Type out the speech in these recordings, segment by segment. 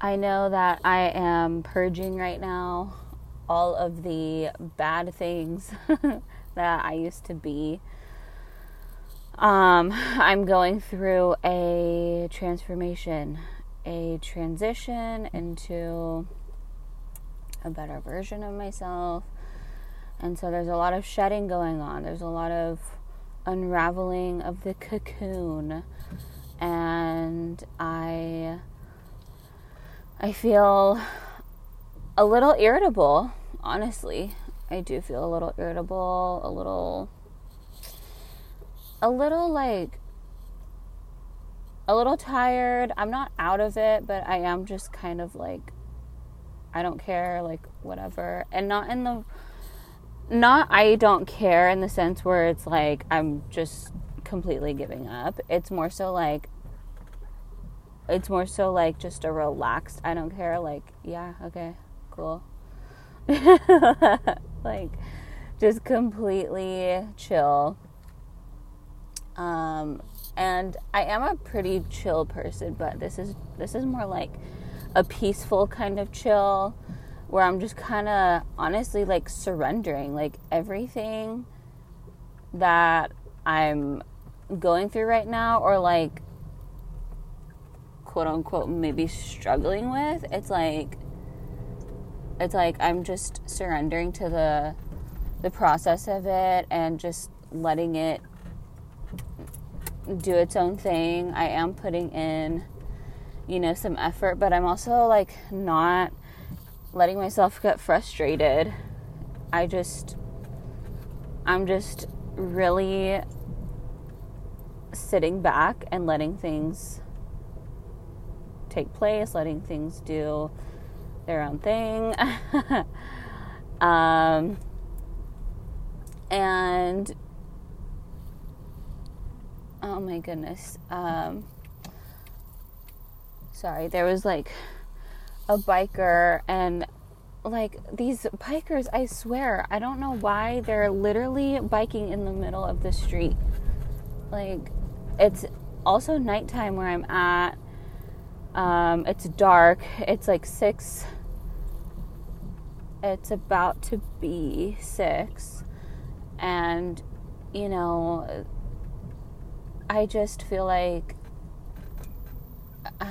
I know that I am purging right now all of the bad things that I used to be. Um, I'm going through a transformation, a transition into a better version of myself. And so there's a lot of shedding going on. There's a lot of unraveling of the cocoon. And I I feel a little irritable, honestly. I do feel a little irritable, a little a little like a little tired. I'm not out of it, but I am just kind of like I don't care, like whatever. And not in the not I don't care in the sense where it's like I'm just completely giving up. It's more so like it's more so like just a relaxed I don't care like yeah, okay, cool. like just completely chill. Um and I am a pretty chill person, but this is this is more like a peaceful kind of chill where I'm just kind of honestly like surrendering like everything that I'm going through right now or like quote unquote maybe struggling with it's like it's like I'm just surrendering to the the process of it and just letting it do its own thing. I am putting in you know, some effort, but I'm also like not letting myself get frustrated. I just, I'm just really sitting back and letting things take place, letting things do their own thing. um, and oh my goodness. Um, sorry, there was like a biker and like these bikers, I swear, I don't know why they're literally biking in the middle of the street. Like it's also nighttime where I'm at. Um, it's dark. It's like six. It's about to be six, and you know, I just feel like.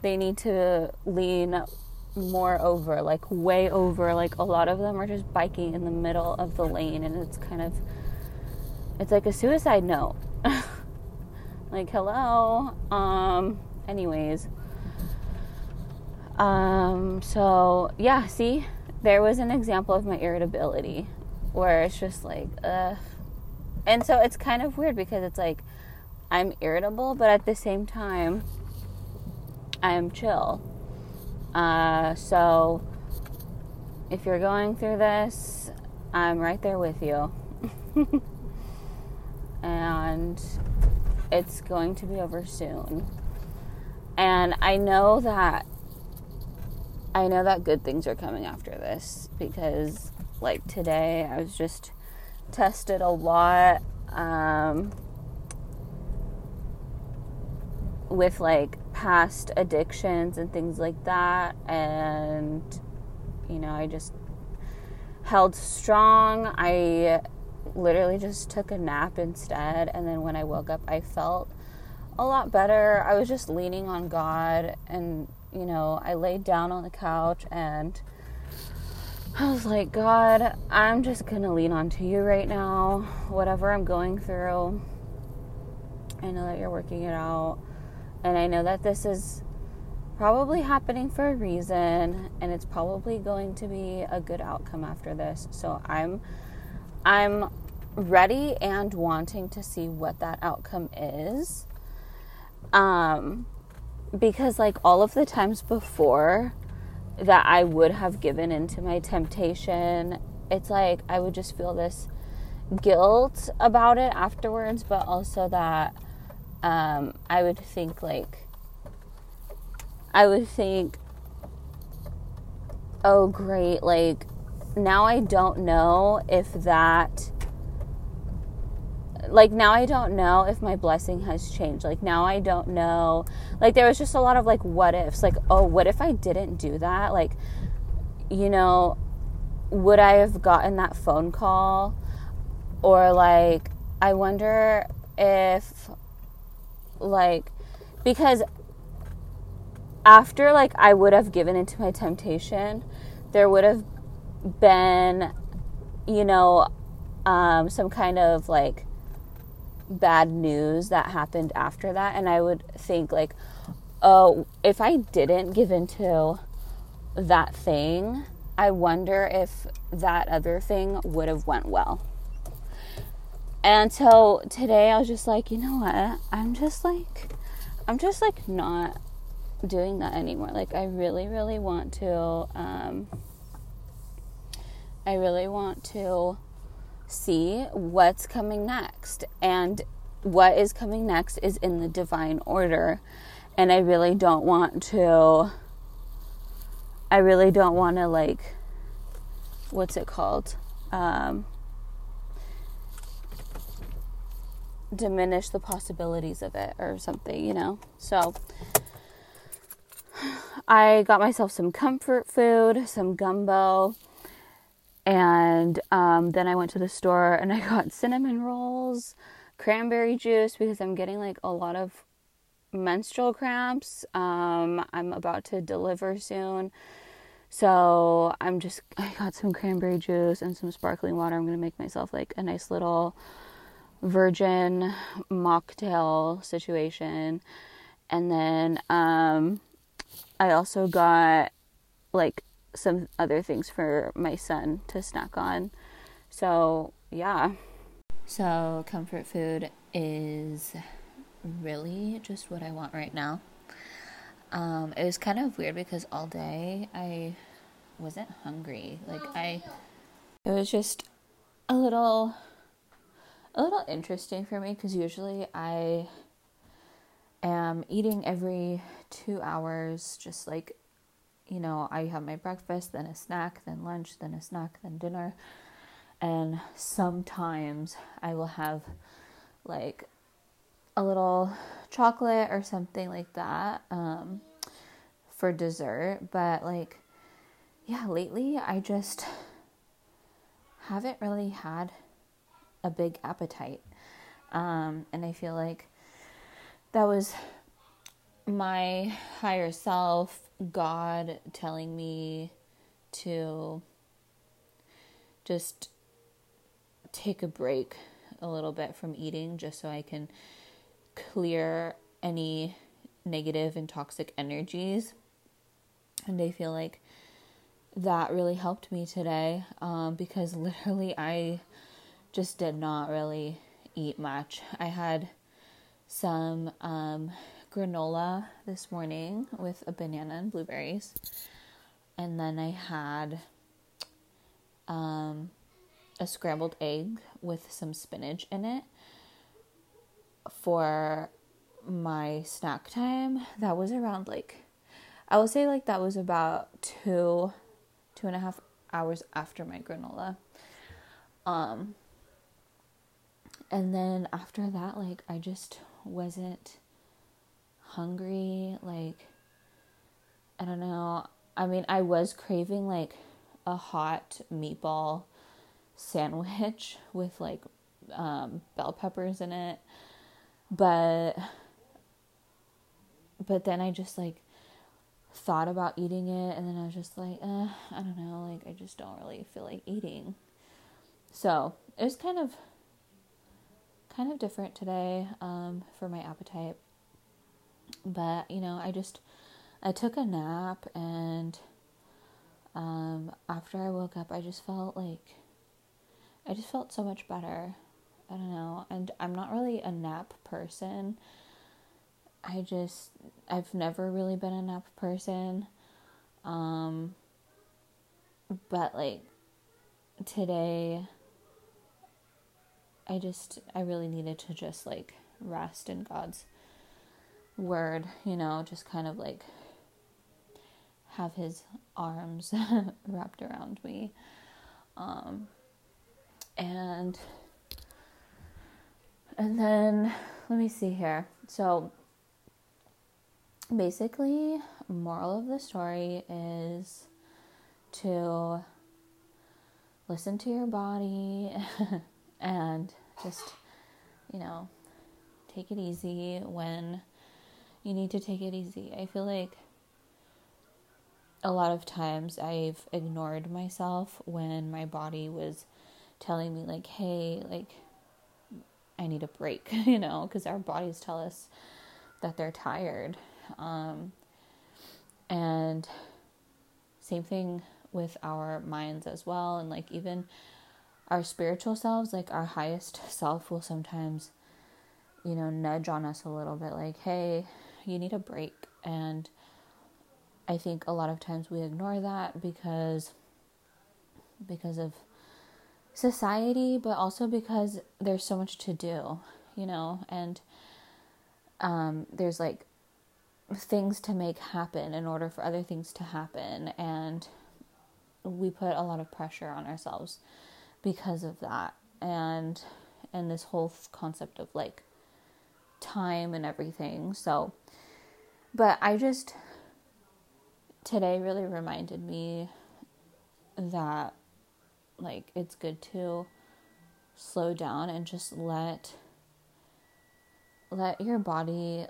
They need to lean more over, like way over. Like a lot of them are just biking in the middle of the lane, and it's kind of, it's like a suicide note. like, hello. Um, anyways. Um, so yeah, see, there was an example of my irritability where it's just like. And so it's kind of weird because it's like I'm irritable, but at the same time, I am chill. Uh, so if you're going through this, I'm right there with you. and it's going to be over soon. And I know that I know that good things are coming after this because like today I was just tested a lot um, with like past addictions and things like that. And, you know, I just held strong. I literally just took a nap instead. And then when I woke up, I felt a lot better. I was just leaning on God. And, you know, I laid down on the couch and. I was like, God, I'm just going to lean onto you right now. Whatever I'm going through, I know that you're working it out. And I know that this is probably happening for a reason and it's probably going to be a good outcome after this. So I'm I'm ready and wanting to see what that outcome is. Um because like all of the times before that I would have given into my temptation, it's like I would just feel this guilt about it afterwards, but also that um, I would think like I would think, oh great, like now I don't know if that like now I don't know if my blessing has changed. Like now I don't know. Like there was just a lot of like what ifs. Like, oh, what if I didn't do that? Like, you know, would I have gotten that phone call? Or like I wonder if like because after like I would have given into my temptation, there would have been you know um, some kind of like bad news that happened after that and i would think like oh if i didn't give into that thing i wonder if that other thing would have went well. And so today i was just like you know what? I'm just like i'm just like not doing that anymore. Like i really really want to um i really want to see what's coming next. And what is coming next is in the divine order. And I really don't want to, I really don't want to, like, what's it called? Um, diminish the possibilities of it or something, you know? So, I got myself some comfort food, some gumbo, and um, then I went to the store and I got cinnamon rolls, cranberry juice because I'm getting like a lot of menstrual cramps. Um, I'm about to deliver soon. So I'm just, I got some cranberry juice and some sparkling water. I'm going to make myself like a nice little virgin mocktail situation. And then um, I also got like some other things for my son to snack on. So, yeah. So, comfort food is really just what I want right now. Um, it was kind of weird because all day I wasn't hungry. Like I it was just a little a little interesting for me because usually I am eating every 2 hours just like you know, I have my breakfast, then a snack, then lunch, then a snack, then dinner. And sometimes I will have like a little chocolate or something like that um, for dessert. But like, yeah, lately I just haven't really had a big appetite. Um, and I feel like that was my higher self, God telling me to just take a break a little bit from eating just so I can clear any negative and toxic energies. And I feel like that really helped me today um, because literally I just did not really eat much. I had some um, granola this morning with a banana and blueberries. And then I had um, a scrambled egg with some spinach in it for my snack time. That was around like, I would say like that was about two, two and a half hours after my granola. Um, and then after that, like, I just wasn't hungry. Like, I don't know. I mean, I was craving like a hot meatball sandwich with like um, bell peppers in it, but but then I just like thought about eating it, and then I was just like, eh, I don't know, like I just don't really feel like eating. So it was kind of kind of different today um, for my appetite. But, you know, I just, I took a nap and um, after I woke up, I just felt like, I just felt so much better. I don't know. And I'm not really a nap person. I just, I've never really been a nap person. Um, but like today, I just, I really needed to just like rest in God's word, you know, just kind of like have his arms wrapped around me. Um, and and then let me see here. So basically, moral of the story is to listen to your body and just, you know, take it easy when you need to take it easy. I feel like a lot of times I've ignored myself when my body was telling me, like, hey, like, I need a break, you know, because our bodies tell us that they're tired. Um, and same thing with our minds as well. And like, even our spiritual selves, like our highest self, will sometimes, you know, nudge on us a little bit, like, hey, you need a break. And I think a lot of times we ignore that because because of society, but also because there's so much to do, you know, and um, there's like things to make happen in order for other things to happen, and we put a lot of pressure on ourselves because of that, and and this whole concept of like time and everything. So, but I just today really reminded me that like it's good to slow down and just let let your body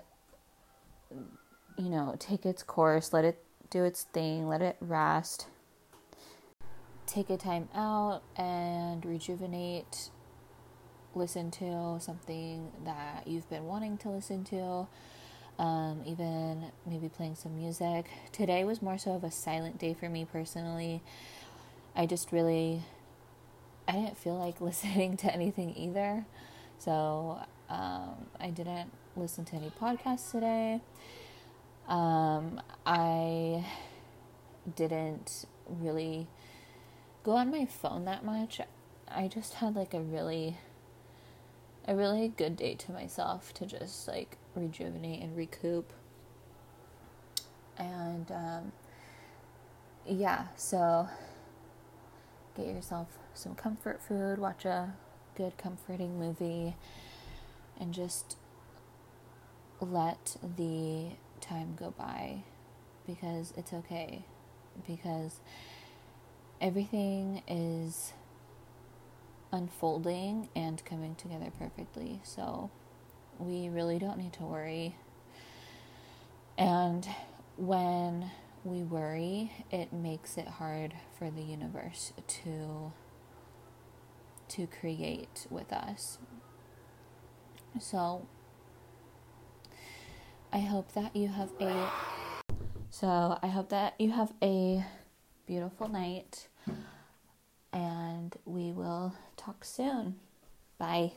you know take its course let it do its thing let it rest take a time out and rejuvenate listen to something that you've been wanting to listen to um, even maybe playing some music today was more so of a silent day for me personally i just really I didn't feel like listening to anything either. So um, I didn't listen to any podcasts today. Um, I didn't really go on my phone that much. I just had like a really a really good day to myself to just like rejuvenate and recoup. And um, yeah, so get yourself some comfort food, watch a good, comforting movie, and just let the time go by because it's okay. Because everything is unfolding and coming together perfectly. So we really don't need to worry. And when we worry, it makes it hard for the universe to to create with us. So I hope that you have a so I hope that you have a beautiful night and we will talk soon. Bye.